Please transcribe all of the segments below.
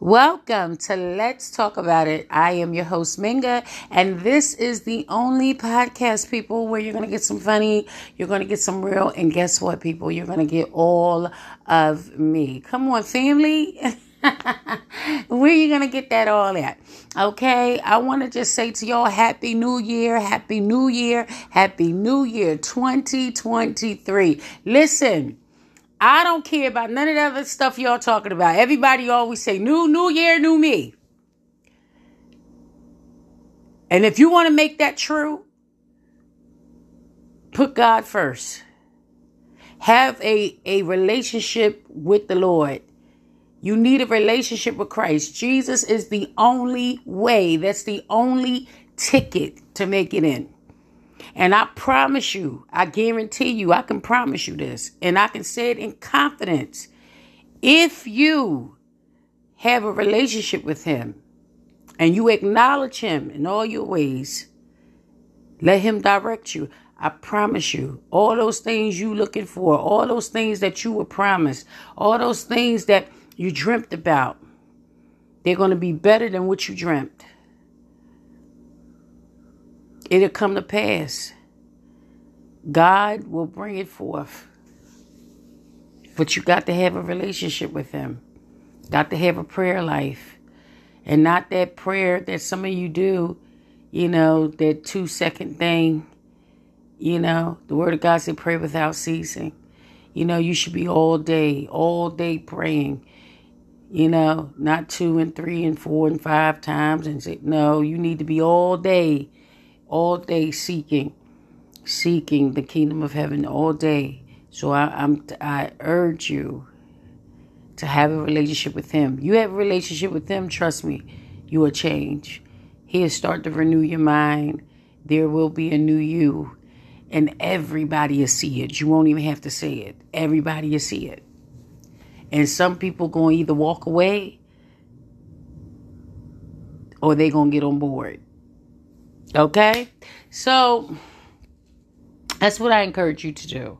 Welcome to Let's Talk About It. I am your host, Minga, and this is the only podcast, people, where you're going to get some funny, you're going to get some real, and guess what, people? You're going to get all of me. Come on, family. Where you to get that all at? Okay, I want to just say to y'all, Happy New Year, Happy New Year, Happy New Year 2023. Listen. I don't care about none of that other stuff y'all talking about. Everybody always say, new, new year, new me. And if you want to make that true, put God first. Have a, a relationship with the Lord. You need a relationship with Christ. Jesus is the only way, that's the only ticket to make it in. And I promise you, I guarantee you, I can promise you this, and I can say it in confidence. If you have a relationship with Him and you acknowledge Him in all your ways, let Him direct you. I promise you, all those things you looking for, all those things that you were promised, all those things that you dreamt about, they're going to be better than what you dreamt. It'll come to pass. God will bring it forth. But you got to have a relationship with Him. Got to have a prayer life. And not that prayer that some of you do, you know, that two second thing. You know, the Word of God said, pray without ceasing. You know, you should be all day, all day praying. You know, not two and three and four and five times and say, no, you need to be all day all day seeking, seeking the kingdom of heaven all day. So I, I'm I urge you to have a relationship with Him. You have a relationship with Him, trust me, you will change. He'll start to renew your mind. There will be a new you, and everybody will see it. You won't even have to say it. Everybody will see it. And some people going to either walk away or they going to get on board. Okay? So that's what I encourage you to do.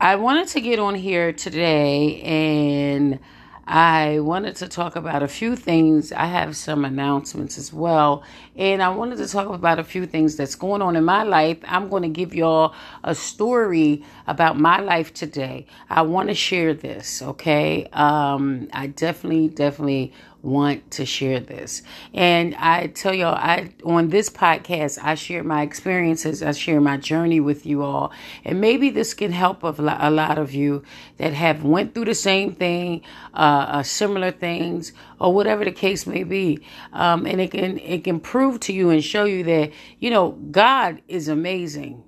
I wanted to get on here today and I wanted to talk about a few things. I have some announcements as well. And I wanted to talk about a few things that's going on in my life. I'm going to give y'all a story about my life today. I want to share this, okay? Um, I definitely, definitely want to share this. And I tell y'all, I on this podcast, I share my experiences, I share my journey with you all, and maybe this can help a lot of you that have went through the same thing, uh, uh, similar things, or whatever the case may be. Um, and it can it can prove to you and show you that you know God is amazing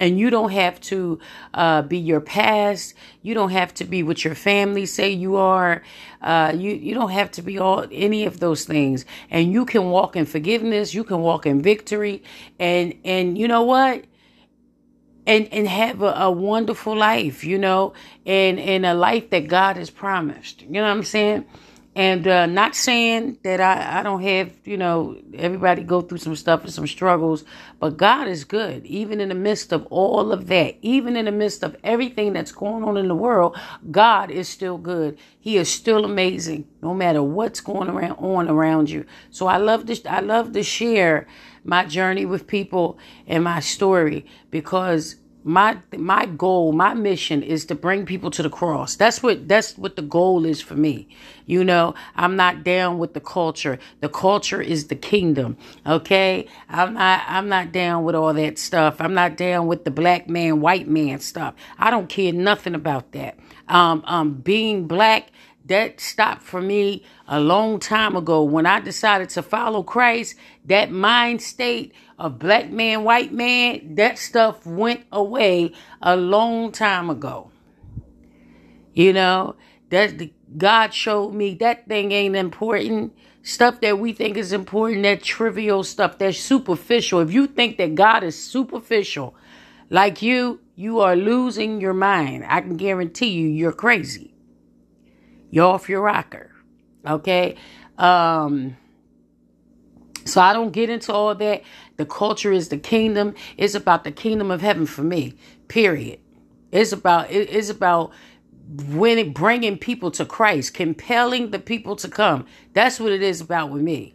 and you don't have to uh, be your past. You don't have to be what your family say you are. Uh, you you don't have to be all any of those things. And you can walk in forgiveness. You can walk in victory. And and you know what? And and have a, a wonderful life. You know, and and a life that God has promised. You know what I'm saying? And uh, not saying that I, I don't have, you know, everybody go through some stuff and some struggles, but God is good. Even in the midst of all of that, even in the midst of everything that's going on in the world, God is still good. He is still amazing, no matter what's going around on around you. So I love to I love to share my journey with people and my story because my my goal my mission is to bring people to the cross. That's what that's what the goal is for me. You know i'm not down with the culture. The culture is the kingdom okay? I'm not i'm not down with all that stuff. I'm not down with the black man white man stuff. I don't care nothing about that. Um um being black that stopped for me a long time ago when I decided to follow Christ. That mind state of black man, white man, that stuff went away a long time ago. You know, that God showed me that thing ain't important. Stuff that we think is important, that trivial stuff, that's superficial. If you think that God is superficial, like you, you are losing your mind. I can guarantee you, you're crazy. You're off your rocker. Okay? Um, so I don't get into all that. The culture is the kingdom. It's about the kingdom of heaven for me. Period. It's about it, it's about winning, bringing people to Christ, compelling the people to come. That's what it is about with me.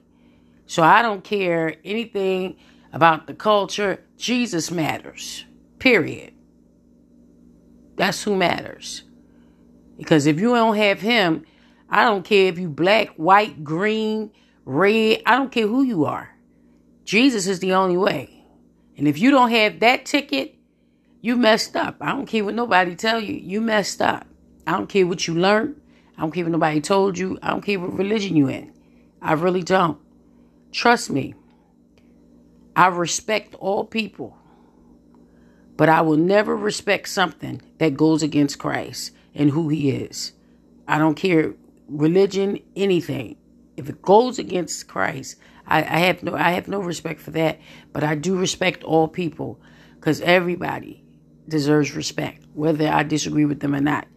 So I don't care anything about the culture. Jesus matters. Period. That's who matters. Because if you don't have him, I don't care if you black, white, green, red, I don't care who you are. Jesus is the only way. And if you don't have that ticket, you messed up. I don't care what nobody tell you. You messed up. I don't care what you learned. I don't care what nobody told you. I don't care what religion you in. I really don't. Trust me. I respect all people. But I will never respect something that goes against Christ and who he is. I don't care religion, anything. If it goes against Christ, I, I have no I have no respect for that. But I do respect all people because everybody deserves respect, whether I disagree with them or not.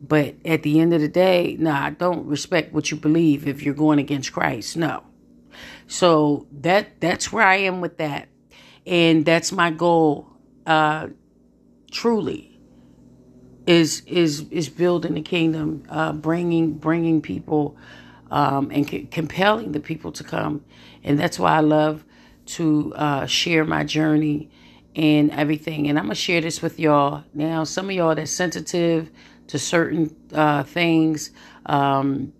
But at the end of the day, no, I don't respect what you believe if you're going against Christ. No. So that that's where I am with that. And that's my goal uh truly is is is building the kingdom, uh bringing bringing people um and c- compelling the people to come. And that's why I love to uh share my journey and everything. And I'm gonna share this with y'all. Now, some of y'all that's sensitive to certain uh, things um,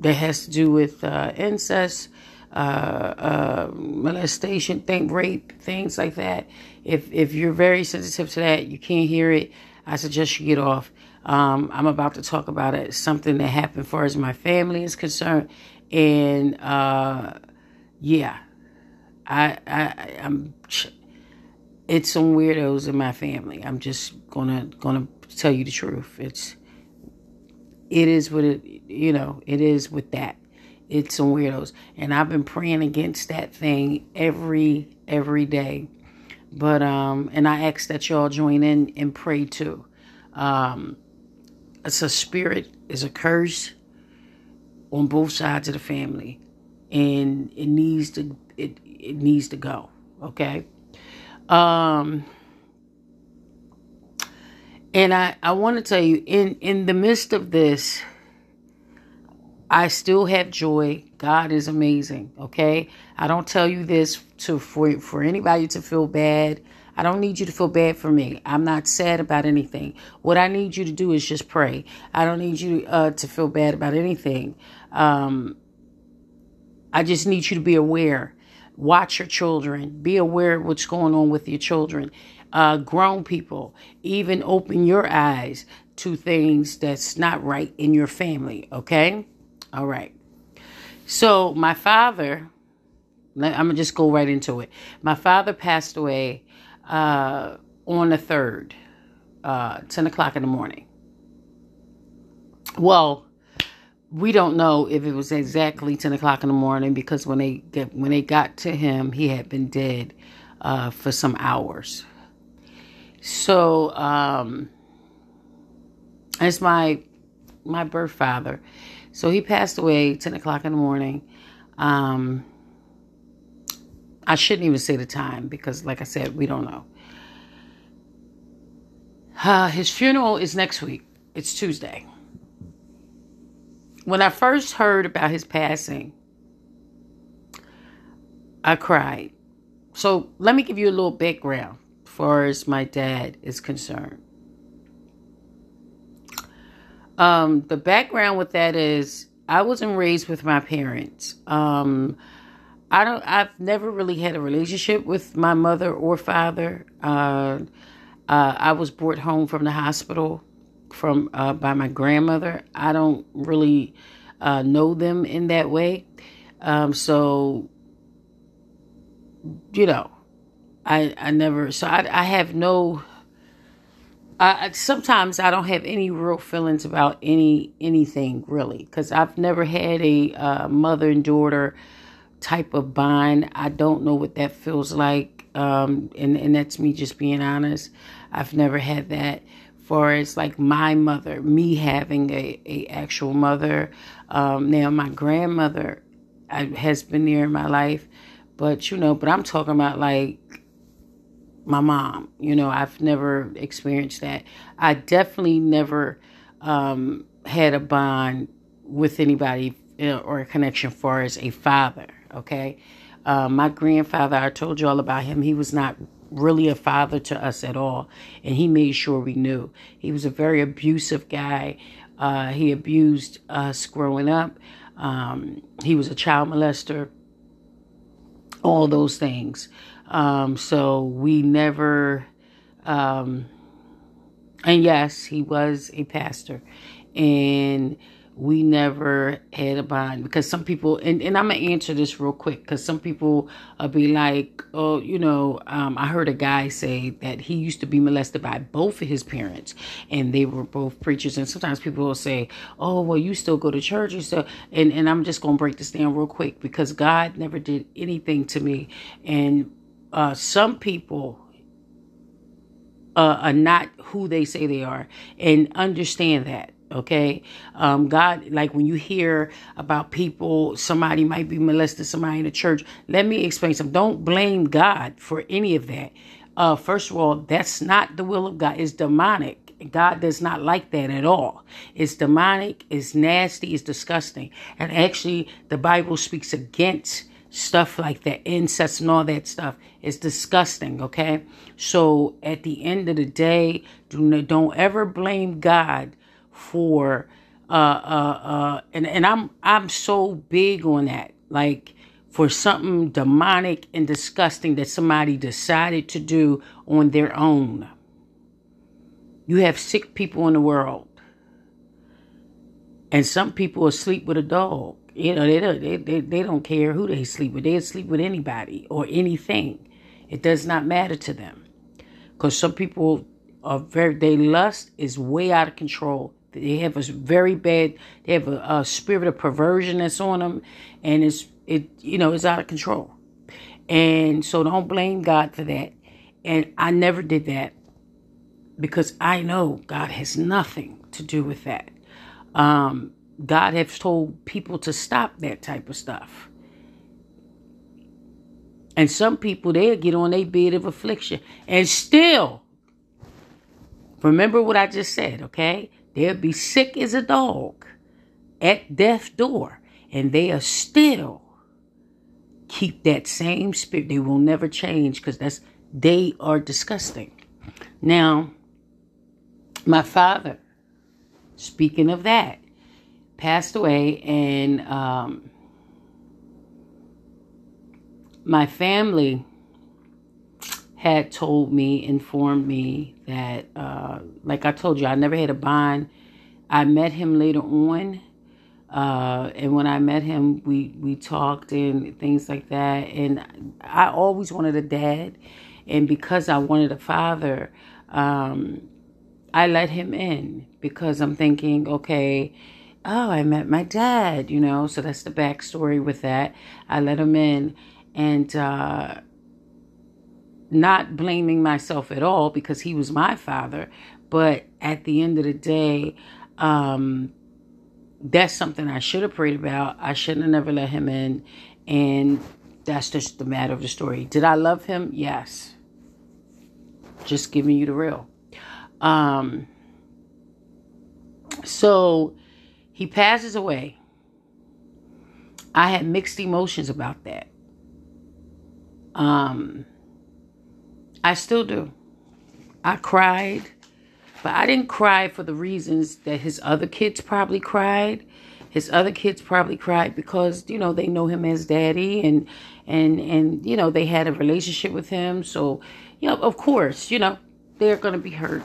that has to do with uh, incest, uh, uh, molestation, think rape, things like that. If if you're very sensitive to that, you can't hear it. I suggest you get off. Um, I'm about to talk about it. Something that happened, far as my family is concerned, and uh, yeah, I, I I'm. It's some weirdos in my family. I'm just gonna gonna tell you the truth. It's it is what it you know, it is with that. It's some weirdos. And I've been praying against that thing every every day. But um and I ask that y'all join in and pray too. Um it's a spirit, is a curse on both sides of the family. And it needs to it it needs to go. Okay. Um and I, I want to tell you, in, in the midst of this, I still have joy. God is amazing. Okay. I don't tell you this to for, for anybody to feel bad. I don't need you to feel bad for me. I'm not sad about anything. What I need you to do is just pray. I don't need you uh, to feel bad about anything. Um, I just need you to be aware. Watch your children. Be aware of what's going on with your children uh, grown people, even open your eyes to things that's not right in your family. Okay? All right. So, my father, I'm going to just go right into it. My father passed away uh, on the 3rd, uh, 10 o'clock in the morning. Well, we don't know if it was exactly 10 o'clock in the morning because when they get, when they got to him, he had been dead uh, for some hours. So um, it's my my birth father. So he passed away ten o'clock in the morning. Um, I shouldn't even say the time because, like I said, we don't know. Uh, his funeral is next week. It's Tuesday. When I first heard about his passing, I cried. So let me give you a little background as far as my dad is concerned. Um, the background with that is I wasn't raised with my parents. Um, I don't. I've never really had a relationship with my mother or father. Uh, uh, I was brought home from the hospital from uh, by my grandmother. I don't really uh, know them in that way. Um, so, you know, I I never so I I have no I, sometimes I don't have any real feelings about any anything really because I've never had a uh, mother and daughter type of bond. I don't know what that feels like, um, and and that's me just being honest. I've never had that. For as like my mother, me having a, a actual mother. Um, now my grandmother I, has been there in my life, but you know, but I'm talking about like my mom. You know, I've never experienced that. I definitely never um, had a bond with anybody uh, or a connection far as a father. Okay. Uh, my grandfather, I told you all about him. He was not really a father to us at all. And he made sure we knew. He was a very abusive guy. Uh, he abused us growing up. Um, he was a child molester, all those things. Um, so we never, um, and yes, he was a pastor. And we never had a bond because some people and, and i'm gonna answer this real quick because some people will be like oh you know um, i heard a guy say that he used to be molested by both of his parents and they were both preachers. And sometimes people will say oh well you still go to church and so and, and i'm just gonna break this down real quick because god never did anything to me. And uh, some people uh, are not who they say they are and understand that okay um, god like when you hear about people somebody might be molested somebody in the church let me explain some don't blame god for any of that uh, first of all that's not the will of god it's demonic God does not like that at all. It's demonic, it's nasty, it's disgusting. And actually, the Bible speaks against stuff like that, incest and all that stuff. It's disgusting, okay? So at the end of the day, do, don't ever blame God for uh uh uh and, and I'm I'm so big on that. Like for something demonic and disgusting that somebody decided to do on their own. You have sick people in the world. And some people sleep with a dog. You know, they don't, they, they, they don't care who they sleep with. They sleep with anybody or anything. It does not matter to them. Because some people are very, they lust is way out of control. They have a very bad, they have a, a spirit of perversion that's on them. And it's, it, you know, it's out of control. And so don't blame God for that. And I never did that because I know God has nothing to do with that. Um, God has told people to stop that type of stuff. And some people, they'll get on a bed of affliction and still, remember what I just said, okay? They'll be sick as a dog at death's door, and they are still keep that same spirit. They will never change because that's they are disgusting. Now, my father, speaking of that, passed away, and um, my family had told me, informed me that, uh, like I told you, I never had a bond. I met him later on. Uh, and when I met him, we, we talked and things like that. And I always wanted a dad. And because I wanted a father, um, I let him in because I'm thinking, okay, oh, I met my dad, you know, so that's the backstory with that. I let him in and uh, not blaming myself at all because he was my father. But at the end of the day, um, that's something I should have prayed about. I shouldn't have never let him in. And that's just the matter of the story. Did I love him? Yes. Just giving you the real. Um, so he passes away. I had mixed emotions about that. Um, I still do. I cried, but I didn't cry for the reasons that his other kids probably cried. His other kids probably cried because you know they know him as daddy and and and you know they had a relationship with him. So you know, of course, you know they're gonna be hurt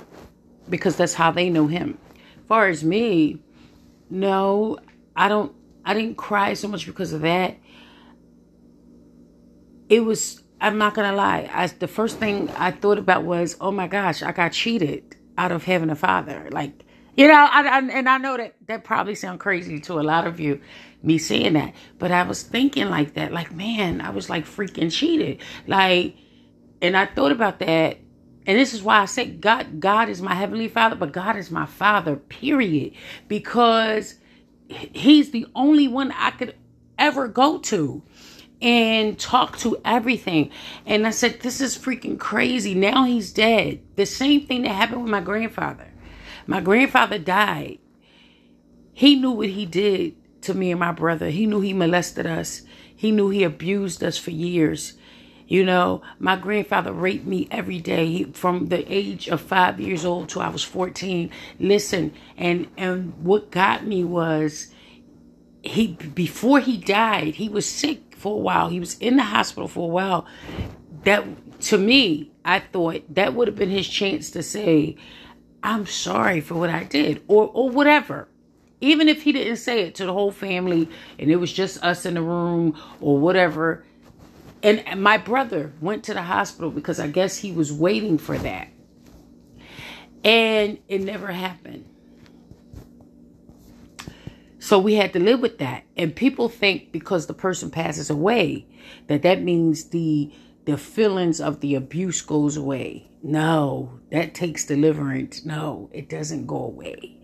because that's how they know him. Far as me, no, I don't. I didn't cry so much because of that. It was. I'm not gonna lie. I the first thing I thought about was, oh my gosh, I got cheated out of having a father. Like, you know, I, I, and I know that that probably sounds crazy to a lot of you, me saying that, but I was thinking like that. Like, man, I was like freaking cheated. Like, and I thought about that and this is why I say God, God is my heavenly father, but God is my father, period. Because he's the only one I could ever go to. And talk to everything. And I said, This is freaking crazy. Now he's dead. The same thing that happened with my grandfather. My grandfather died. He knew what he did to me and my brother. He knew he molested us. He knew he abused us for years. You know, my grandfather raped me every day from the age of five years old till I was 14. Listen, and, and what got me was he, before he died, he was sick for a while. He was in the hospital for a while. That, to me, I thought that would have been his chance to say, I'm sorry for what I did or, or whatever even if he didn't say it to the whole family and it was just us in the room or whatever and my brother went to the hospital because I guess he was waiting for that. And it never happened. So we had to live with that. And people think because the person passes away that that means the the feelings of the abuse goes away. No, that takes deliverance. No, it doesn't go away.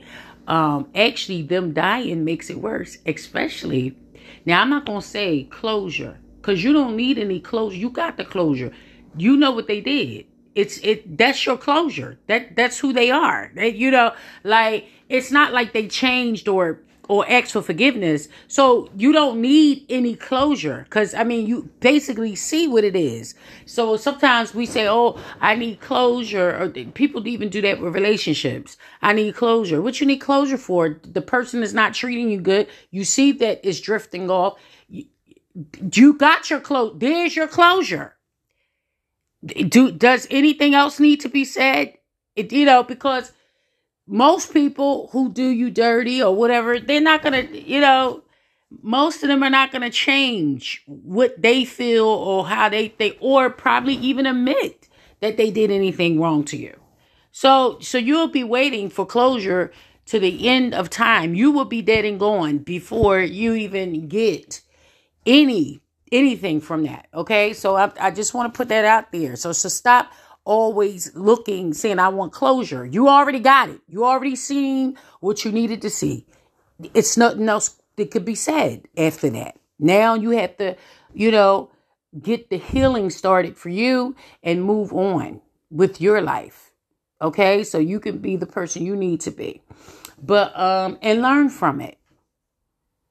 Um actually them dying makes it worse, especially now I'm not going to say closure Cause you don't need any closure. You got the closure. You know what they did. It's it that's your closure. That that's who they are. They, you know, like it's not like they changed or or ask for forgiveness. So you don't need any closure because I mean you basically see what it is. So sometimes we say, "Oh, I need closure," or people even do that with relationships. I need closure. What you need closure for? The person is not treating you good. You see that it's drifting off you got your close. There's your closure. Do does anything else need to be said? It, you know, because most people who do you dirty or whatever, they're not gonna, you know, most of them are not gonna change what they feel or how they think, or probably even admit that they did anything wrong to you. So, so you'll be waiting for closure to the end of time. You will be dead and gone before you even get any anything from that. Okay, so I, I just want to put that out there. So so stop always looking, saying I want closure. You already got it. You already seen what you needed to see. It's nothing else that could be said after that. Now you have to, you know, get the healing started for you and move on with your life. Okay, so you can be the person you need to be. But um and learn from it.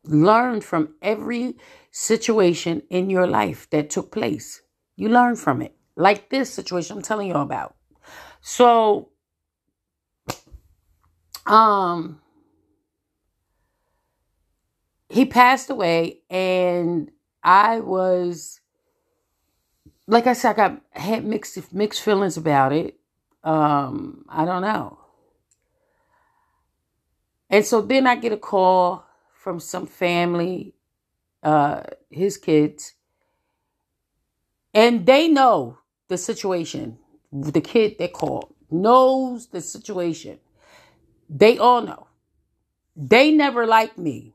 Learn from every situation in your life that took place. You learn from it. Like this situation I'm telling you about. So um he passed away and I was like I said, I got had mixed mixed feelings about it. Um, I don't know. And so then I get a call from some family uh, his kids, and they know the situation. The kid that called knows the situation. They all know. They never liked me.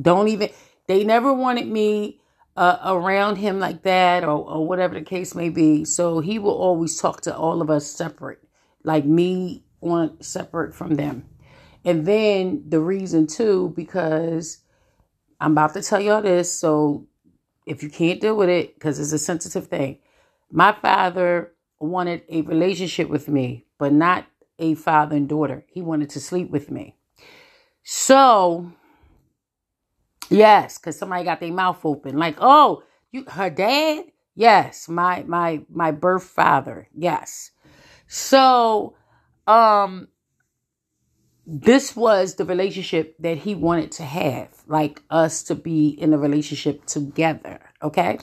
Don't even. They never wanted me uh, around him like that, or, or whatever the case may be. So he will always talk to all of us separate, like me on separate from them. And then the reason too, because I'm about to tell y'all this, so if you can't deal with it, because it's a sensitive thing, my father wanted a relationship with me, but not a father and daughter. He wanted to sleep with me. So, yes, because somebody got their mouth open, like, oh, you her dad? Yes, my my my birth father. Yes. So, um, this was the relationship that he wanted to have, like us to be in a relationship together. Okay.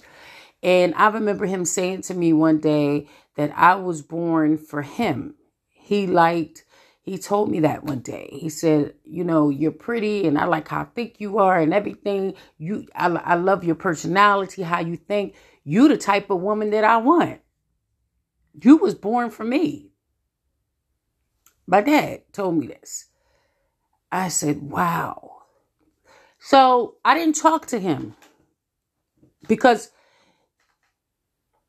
And I remember him saying to me one day that I was born for him. He liked, he told me that one day. He said, You know, you're pretty and I like how thick you are and everything. You, I, I love your personality, how you think. You the type of woman that I want. You was born for me. My dad told me this. I said, wow. So I didn't talk to him because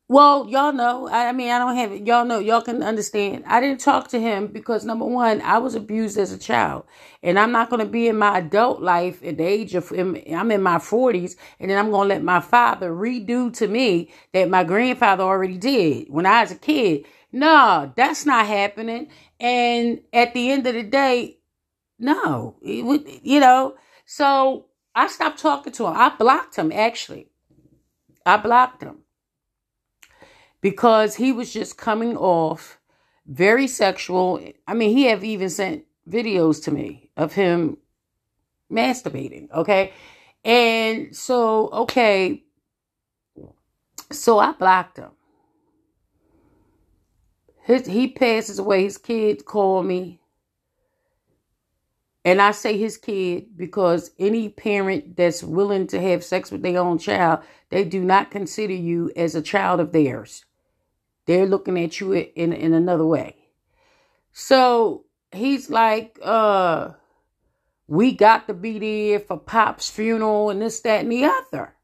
Well, y'all know. I, I mean, I don't have it. Y'all know. Y'all can understand. I didn't talk to him because number one, I was abused as a child, and I'm not going to be in my adult life at the age of I'm in my 40s, and then I'm going to let my father redo to me that my grandfather already did when I was a kid. No, that's not happening. And at the end of the day, no, you know. So I stopped talking to him. I blocked him actually. I blocked him because he was just coming off very sexual. I mean, he have even sent videos to me of him masturbating, okay? And so, okay, so I blocked him. His, he passes away. His kids call me. And I say his kid because any parent that's willing to have sex with their own child, they do not consider you as a child of theirs. They're looking at you in in another way. So he's like, uh, we got to be there for Pop's funeral and this, that, and the other.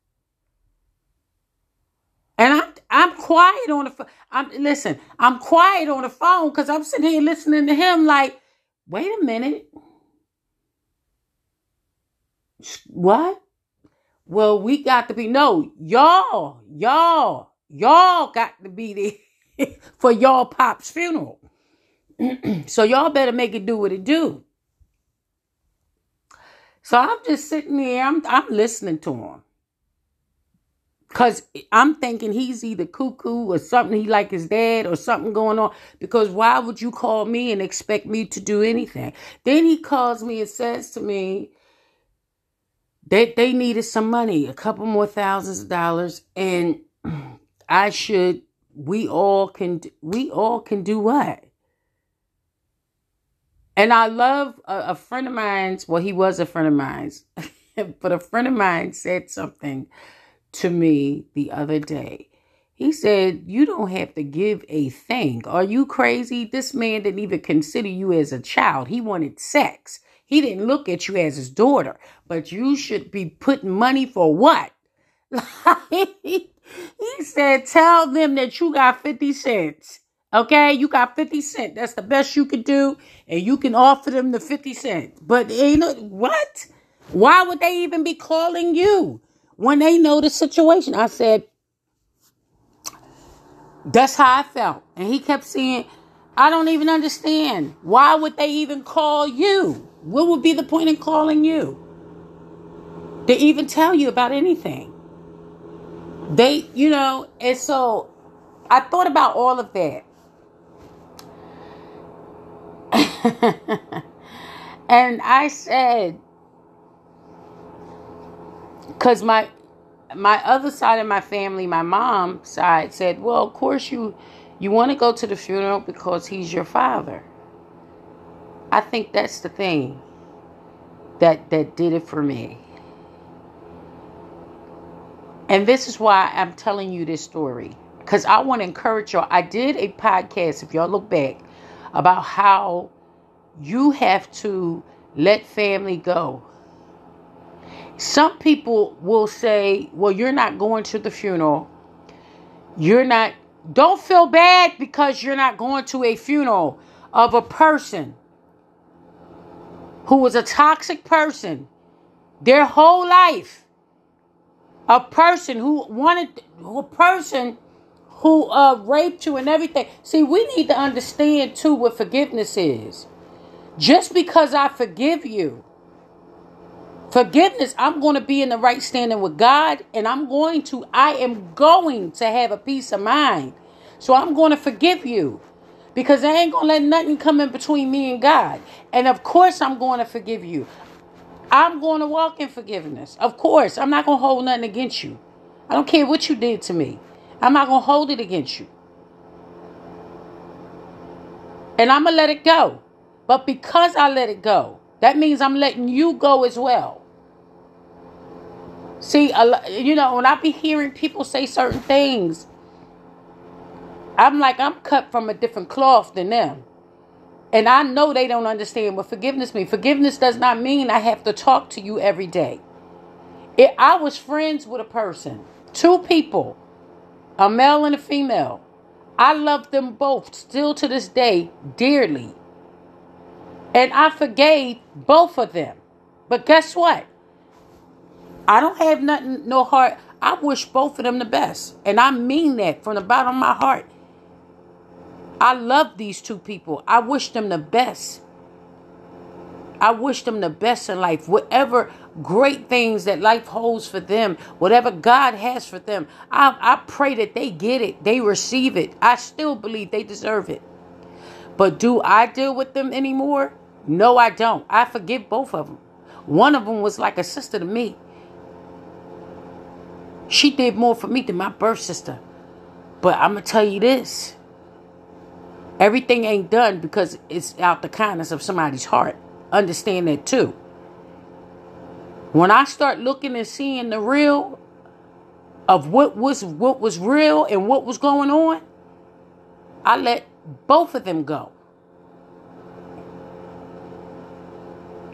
And I'm I'm quiet on the phone. I'm listen, I'm quiet on the phone because I'm sitting here listening to him like, wait a minute. What? Well, we got to be no, y'all, y'all, y'all got to be there. for y'all pop's funeral. so y'all better make it do what it do. So I'm just sitting there, I'm I'm listening to him. Cause I'm thinking he's either cuckoo or something he like his dad or something going on. Because why would you call me and expect me to do anything? Then he calls me and says to me that they needed some money, a couple more thousands of dollars, and I should we all can we all can do what? And i love a, a friend of mine's well he was a friend of mine's but a friend of mine said something to me the other day. He said you don't have to give a thing. Are you crazy? This man didn't even consider you as a child. He wanted sex he didn't look at you as his daughter but you should be putting money for what He said, tell them that you got 50 cents. Okay, you got 50 cents. That's the best you could do. And you can offer them the 50 cents. But ain't it what? Why would they even be calling you when they know the situation? I said, that's how I felt. And he kept saying, I don't even understand. Why would they even call you? What would be the point in calling you? To even tell you about anything? They, you know, and so I thought about all of that. and I said, because my my other side of my family, my mom side, said, "Well, of course you you want to go to the funeral because he's your father." I think that's the thing that that did it for me. And this is why I'm telling you this story. Because I want to encourage y'all. I did a podcast, if y'all look back, about how you have to let family go. Some people will say, well, you're not going to the funeral. You're not, don't feel bad because you're not going to a funeral of a person who was a toxic person their whole life a person who wanted a person who uh, raped you and everything. See, we need to understand too what forgiveness is. Just because I forgive you, forgiveness, I'm going to be in the right standing with God, and I'm going to, I am going to have a peace of mind. So I'm going to forgive you because I ain't going to let nothing come in between me and God. And of course, I'm going to forgive you. I'm going to walk in forgiveness. Of course, I'm not going to hold nothing against you. I don't care what you did to me. I'm not going to hold it against you. And I'm going to let it go. But because I let it go, that means I'm letting you go as well. See, you know, when I be hearing people say certain things, I'm like, I'm cut from a different cloth than them. And I know they don't understand what forgiveness means. Forgiveness does not mean I have to talk to you every day. If I was friends with a person, two people, a male and a female. I love them both still to this day dearly. And I forgave both of them. But guess what? I don't have nothing, no heart. I wish both of them the best. And I mean that from the bottom of my heart. I love these two people. I wish them the best. I wish them the best in life. Whatever great things that life holds for them, whatever God has for them, I, I pray that they get it, they receive it. I still believe they deserve it. But do I deal with them anymore? No, I don't. I forgive both of them. One of them was like a sister to me. She did more for me than my birth sister. But I'm going to tell you this everything ain't done because it's out the kindness of somebody's heart understand that too. When I start looking and seeing the real of what was what was real and what was going on, I let both of them go.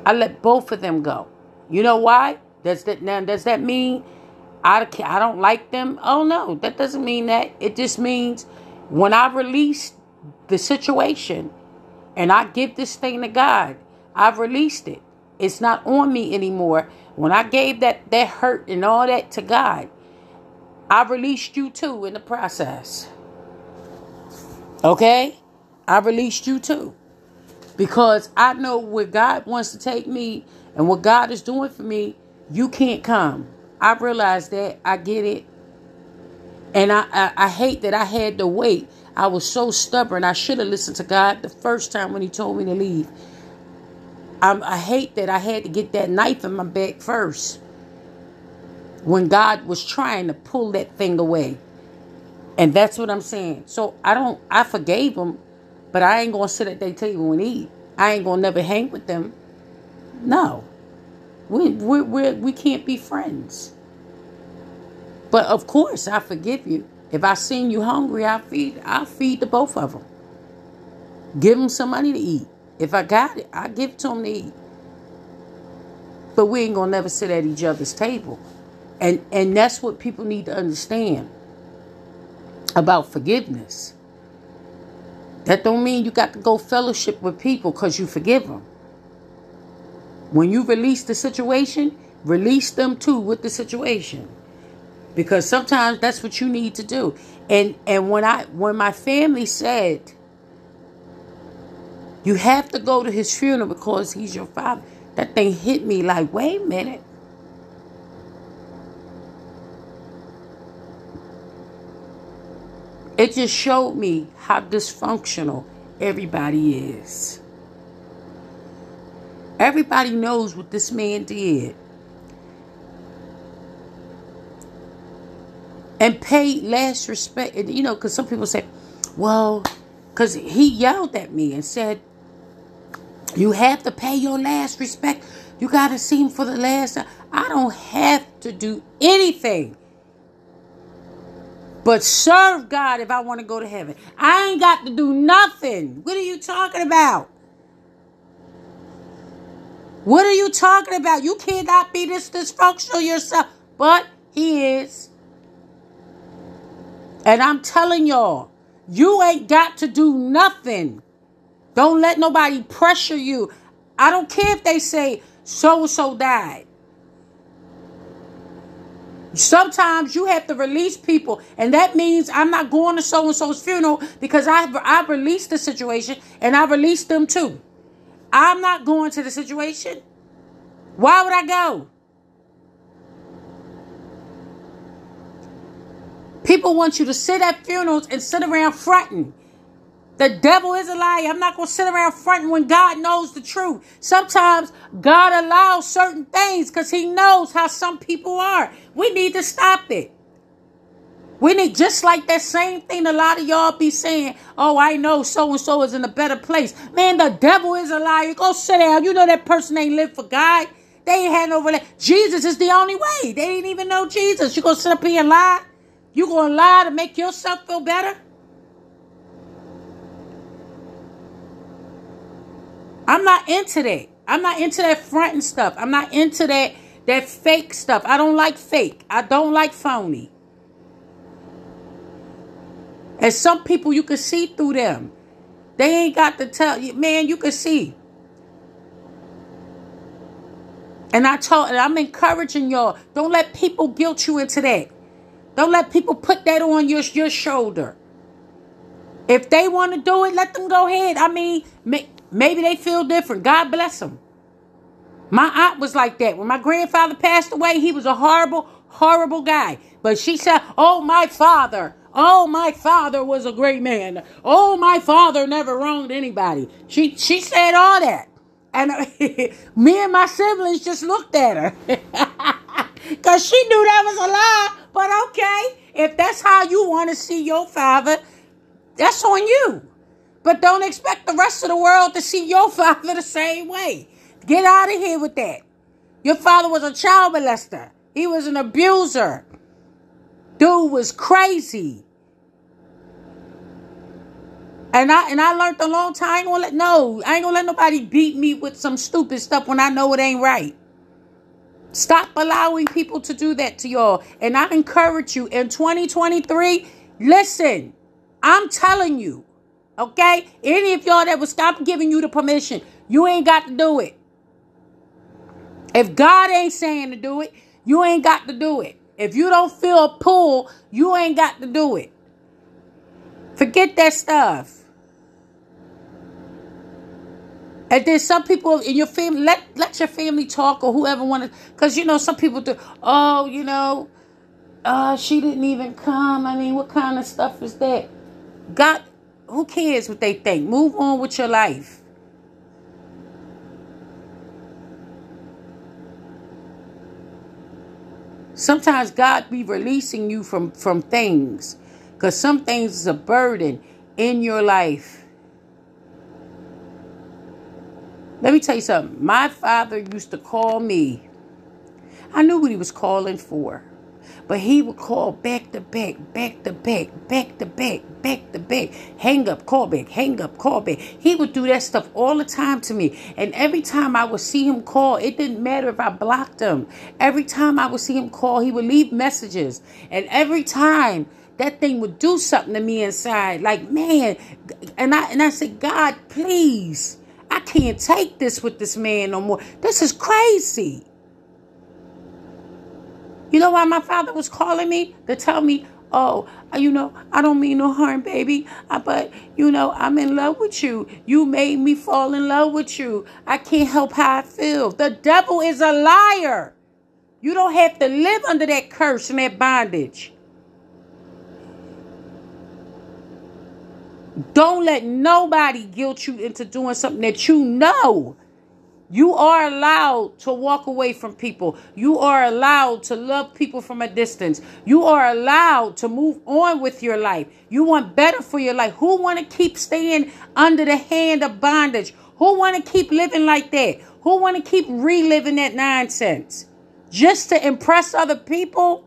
I let both of them go. You know why? Does that now does that mean I, I don't like them? Oh no, that doesn't mean that. It just means when I release the situation and I give this thing to God I've released it. It's not on me anymore. When I gave that that hurt and all that to God, I released you too in the process. Okay? I released you too. Because I know where God wants to take me and what God is doing for me, you can't come. I realize that. I get it. And I, I, I hate that I had to wait. I was so stubborn. I should have listened to God the first time when He told me to leave. I'm, I hate that I had to get that knife in my back first when God was trying to pull that thing away. And that's what I'm saying. So I don't, I forgave them, but I ain't going to sit at their table and eat. I ain't going to never hang with them. No. We, we, we, we can't be friends. But of course, I forgive you. If I seen you hungry, I feed, I'll feed the both of them. Give them some money to eat. If I got it, I give it to them to eat. But we ain't gonna never sit at each other's table. And and that's what people need to understand about forgiveness. That don't mean you got to go fellowship with people because you forgive them. When you release the situation, release them too with the situation. Because sometimes that's what you need to do. And and when I when my family said you have to go to his funeral because he's your father. That thing hit me like, wait a minute. It just showed me how dysfunctional everybody is. Everybody knows what this man did. And paid last respect. You know, because some people say, well, because he yelled at me and said, you have to pay your last respect. You got to see him for the last time. I don't have to do anything but serve God if I want to go to heaven. I ain't got to do nothing. What are you talking about? What are you talking about? You cannot be this dysfunctional yourself. But he is. And I'm telling y'all, you ain't got to do nothing. Don't let nobody pressure you. I don't care if they say so and so died. Sometimes you have to release people, and that means I'm not going to so and so's funeral because I I released the situation and I released them too. I'm not going to the situation. Why would I go? People want you to sit at funerals and sit around fronting. The devil is a lie. I'm not going to sit around fronting when God knows the truth. Sometimes God allows certain things because he knows how some people are. We need to stop it. We need just like that same thing a lot of y'all be saying, oh, I know so and so is in a better place. Man, the devil is a liar. Go sit down. You know that person ain't lived for God. They ain't had no relation. Jesus is the only way. They didn't even know Jesus. You gonna sit up here and lie? You gonna lie to make yourself feel better? I'm not into that. I'm not into that fronting stuff. I'm not into that that fake stuff. I don't like fake. I don't like phony. And some people you can see through them. They ain't got to tell you, man, you can see. And I told and I'm encouraging y'all, don't let people guilt you into that. Don't let people put that on your, your shoulder. If they want to do it, let them go ahead. I mean, maybe they feel different. God bless them. My aunt was like that. When my grandfather passed away, he was a horrible, horrible guy. But she said, Oh, my father. Oh, my father was a great man. Oh, my father never wronged anybody. She she said all that. And me and my siblings just looked at her. Because she knew that was a lie. But okay, if that's how you want to see your father, that's on you. But don't expect the rest of the world to see your father the same way. Get out of here with that. Your father was a child molester. He was an abuser. Dude was crazy. And I and I learned a long time. I ain't gonna let no, I ain't gonna let nobody beat me with some stupid stuff when I know it ain't right. Stop allowing people to do that to y'all. And I encourage you in 2023, listen, I'm telling you, okay? Any of y'all that will stop giving you the permission, you ain't got to do it. If God ain't saying to do it, you ain't got to do it. If you don't feel a pull, you ain't got to do it. Forget that stuff. And then some people in your family let let your family talk or whoever want to, because you know some people do. Oh, you know, uh, she didn't even come. I mean, what kind of stuff is that? God, who cares what they think? Move on with your life. Sometimes God be releasing you from from things because some things is a burden in your life. Let me tell you something. My father used to call me. I knew what he was calling for. But he would call back to back, back to back, back to back, back to back, hang up, call back, hang up, call back. He would do that stuff all the time to me. And every time I would see him call, it didn't matter if I blocked him. Every time I would see him call, he would leave messages. And every time that thing would do something to me inside, like man, and I and I said, God, please, I can't take this with this man no more. This is crazy. You know why my father was calling me? To tell me, oh, you know, I don't mean no harm, baby. Uh, but, you know, I'm in love with you. You made me fall in love with you. I can't help how I feel. The devil is a liar. You don't have to live under that curse and that bondage. Don't let nobody guilt you into doing something that you know you are allowed to walk away from people. You are allowed to love people from a distance. You are allowed to move on with your life. You want better for your life. Who want to keep staying under the hand of bondage? Who want to keep living like that? Who want to keep reliving that nonsense? Just to impress other people?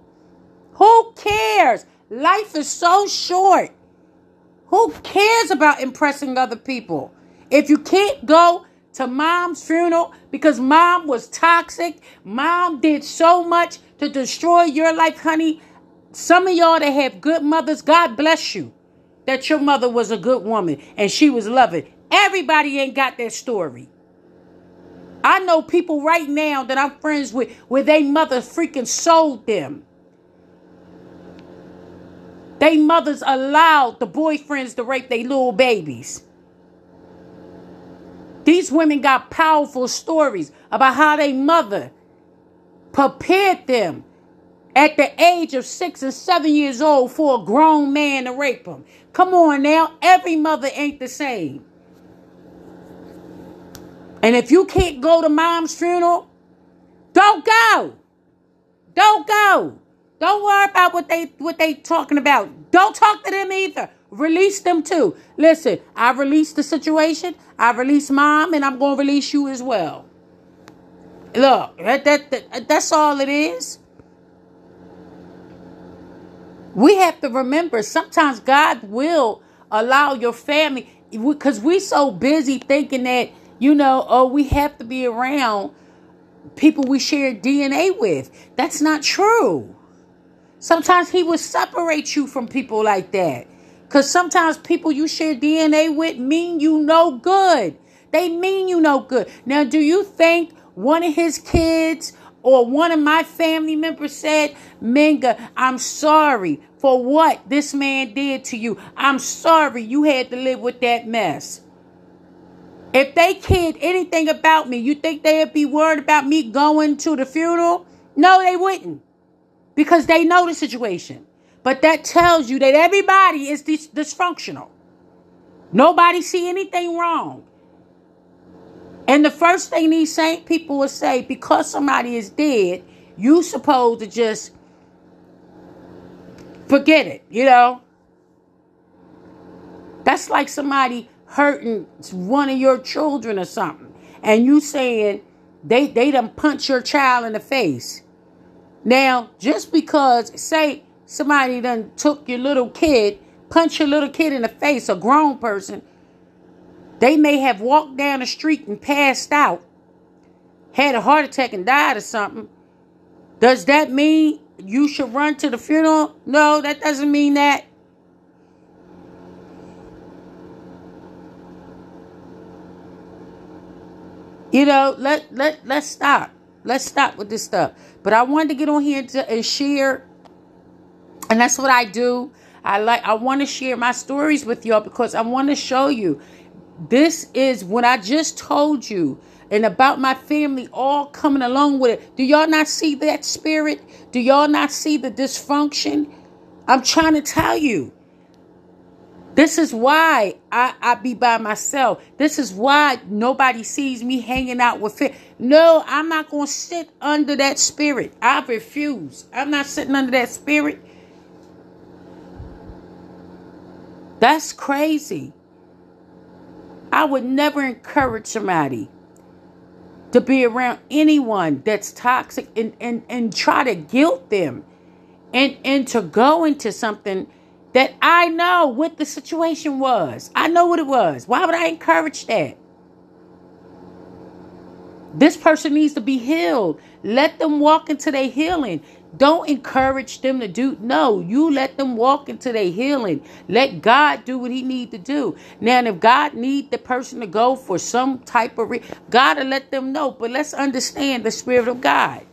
Who cares? Life is so short. Who cares about impressing other people? If you can't go to mom's funeral because mom was toxic. Mom did so much to destroy your life, honey. Some of y'all that have good mothers, God bless you that your mother was a good woman and she was loving. Everybody ain't got that story. I know people right now that I'm friends with where they mother freaking sold them. They mothers allowed the boyfriends to rape their little babies. These women got powerful stories about how their mother prepared them at the age of six and seven years old for a grown man to rape them. Come on now, every mother ain't the same. And if you can't go to mom's funeral, don't go. Don't go. Don't worry about what they what they talking about. Don't talk to them either. Release them too. Listen, I released the situation. I released mom, and I'm to release you as well. Look, that, that, that, that's all it is. We have to remember sometimes God will allow your family because we so busy thinking that you know oh we have to be around people we share DNA with. That's not true. Sometimes he will separate you from people like that. Because sometimes people you share DNA with mean you no good. They mean you no good. Now, do you think one of his kids or one of my family members said, Minga, I'm sorry for what this man did to you. I'm sorry you had to live with that mess. If they cared anything about me, you think they'd be worried about me going to the funeral? No, they wouldn't. Because they know the situation. But that tells you that everybody is dis- dysfunctional. Nobody see anything wrong. And the first thing these saint people will say, because somebody is dead, you supposed to just forget it, you know? That's like somebody hurting one of your children or something. And you saying they, they done punch your child in the face. Now, just because, say, somebody done took your little kid, punch your little kid in the face, a grown person, they may have walked down the street and passed out, had a heart attack and died or something. Does that mean you should run to the funeral? No, that doesn't mean that. You know, let let let's stop. Let's stop with this stuff. But I wanted to get on here to, and share, and that's what I do. I like I want to share my stories with y'all because I want to show you. This is what I just told you and about my family all coming along with it. Do y'all not see that spirit? Do y'all not see the dysfunction? I'm trying to tell you. This is why I, I be by myself. This is why nobody sees me hanging out with it. No, I'm not going to sit under that spirit. I refuse. I'm not sitting under that spirit. That's crazy. I would never encourage somebody to be around anyone that's toxic and, and, and try to guilt them and, and to go into something that I know what the situation was. I know what it was. Why would I encourage that? This person needs to be healed. Let them walk into their healing. Don't encourage them to do no. You let them walk into their healing. Let God do what He need to do. Now, if God need the person to go for some type of re- God to let them know. But let's understand the Spirit of God.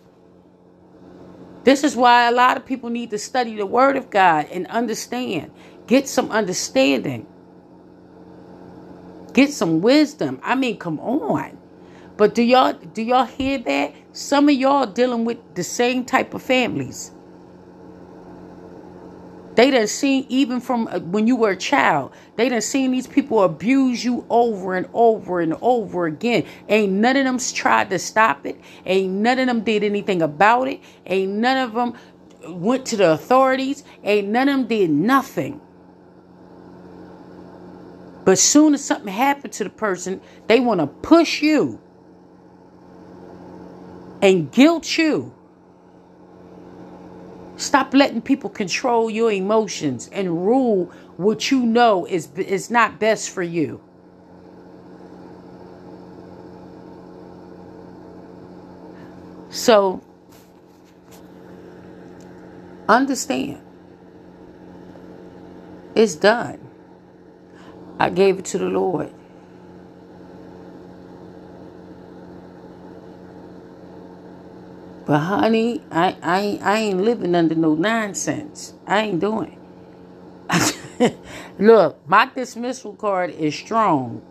This is why a lot of people need to study the Word of God and understand. Get some understanding. Get some wisdom. I mean, come on. But do y'all do y'all hear that? Some of y'all dealing with the same type of families. They done seen even from uh, when you were a child. They done seen these people abuse you over and over and over again. Ain't none of them tried to stop it. Ain't none of them did anything about it. Ain't none of them went to the authorities. Ain't none of them did nothing. But soon as something happened to the person, they want to push you and guilt you. Stop letting people control your emotions and rule what you know is, is not best for you. So, understand it's done. I gave it to the Lord. But honey, I, I, I ain't living under no nonsense. I ain't doing. Look, my dismissal card is strong.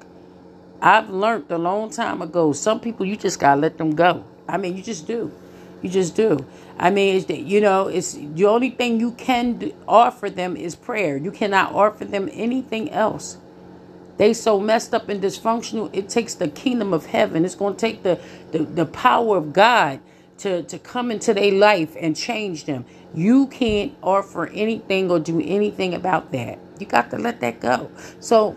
I've learned a long time ago. Some people you just gotta let them go. I mean, you just do. You just do. I mean, it's, you know, it's the only thing you can do, offer them is prayer. You cannot offer them anything else. They so messed up and dysfunctional. It takes the kingdom of heaven. It's going to take the, the, the power of God to, to come into their life and change them. You can't offer anything or do anything about that. You got to let that go. So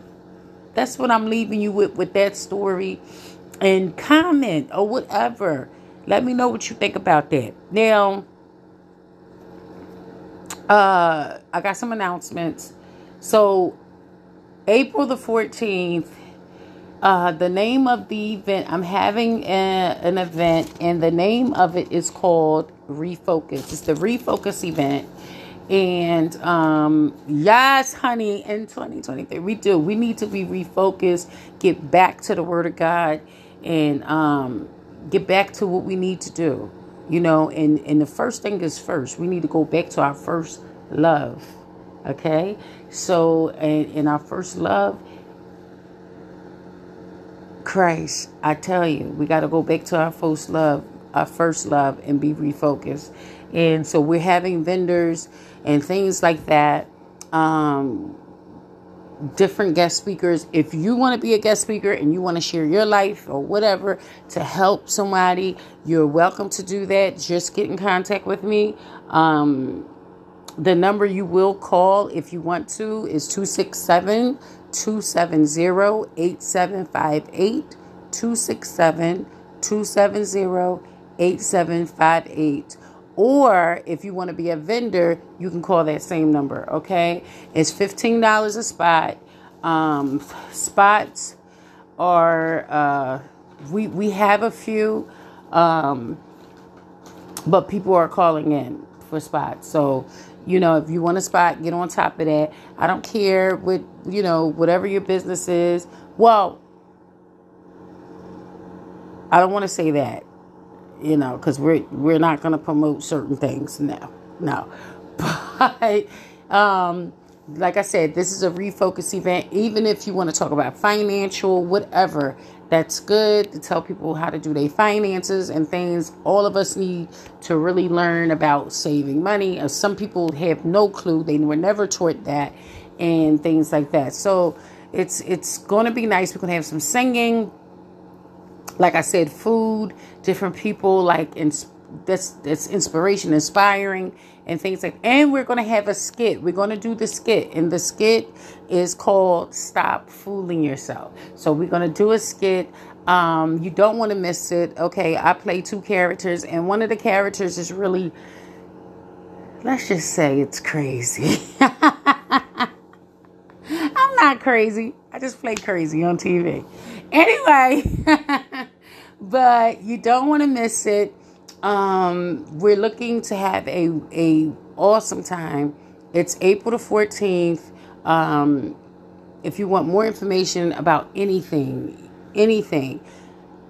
that's what I'm leaving you with with that story. And comment or whatever. Let me know what you think about that. Now, uh, I got some announcements. So April the 14th uh, the name of the event, I'm having a, an event, and the name of it is called Refocus. It's the Refocus event. And um, yes, honey, in 2023, we do. We need to be refocused, get back to the Word of God, and um, get back to what we need to do. You know, and, and the first thing is first. We need to go back to our first love. Okay? So, and, in our first love, Christ, I tell you, we got to go back to our first love, our first love, and be refocused. And so we're having vendors and things like that. Um, different guest speakers. If you want to be a guest speaker and you want to share your life or whatever to help somebody, you're welcome to do that. Just get in contact with me. Um, the number you will call if you want to is 267 270 8758. 267 270 8758 or if you want to be a vendor, you can call that same number. Okay, it's fifteen dollars a spot. Um, spots are uh, we we have a few, um, but people are calling in for spots. So you know, if you want a spot, get on top of that. I don't care what you know, whatever your business is. Well, I don't want to say that you know, because we're we're not going to promote certain things. No, no. But um, like I said, this is a refocus event. Even if you want to talk about financial, whatever, that's good to tell people how to do their finances and things. All of us need to really learn about saving money. Uh, some people have no clue; they were never taught that, and things like that. So it's it's going to be nice. We're going to have some singing like I said, food, different people, like in, that's that's inspiration, inspiring, and things like. And we're gonna have a skit. We're gonna do the skit, and the skit is called "Stop Fooling Yourself." So we're gonna do a skit. Um, you don't want to miss it. Okay, I play two characters, and one of the characters is really, let's just say, it's crazy. I'm not crazy. I just play crazy on TV. Anyway, but you don't want to miss it. Um, we're looking to have a a awesome time. It's April the 14th. Um, if you want more information about anything, anything,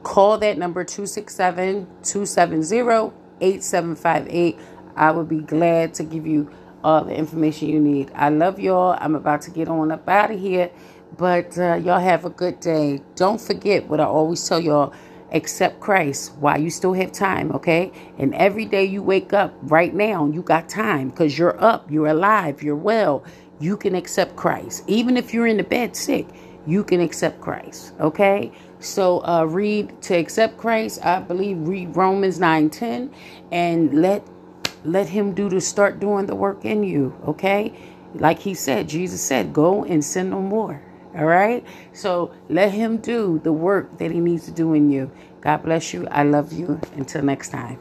call that number 267 270 8758. I would be glad to give you all the information you need. I love y'all. I'm about to get on up out of here. But uh, y'all have a good day. Don't forget what I always tell y'all accept Christ while you still have time, okay? And every day you wake up right now, you got time because you're up, you're alive, you're well. You can accept Christ. Even if you're in the bed sick, you can accept Christ, okay? So uh, read to accept Christ, I believe read Romans 9:10 and let let him do to start doing the work in you, okay? Like he said, Jesus said, go and sin no more. All right. So let him do the work that he needs to do in you. God bless you. I love you. Until next time.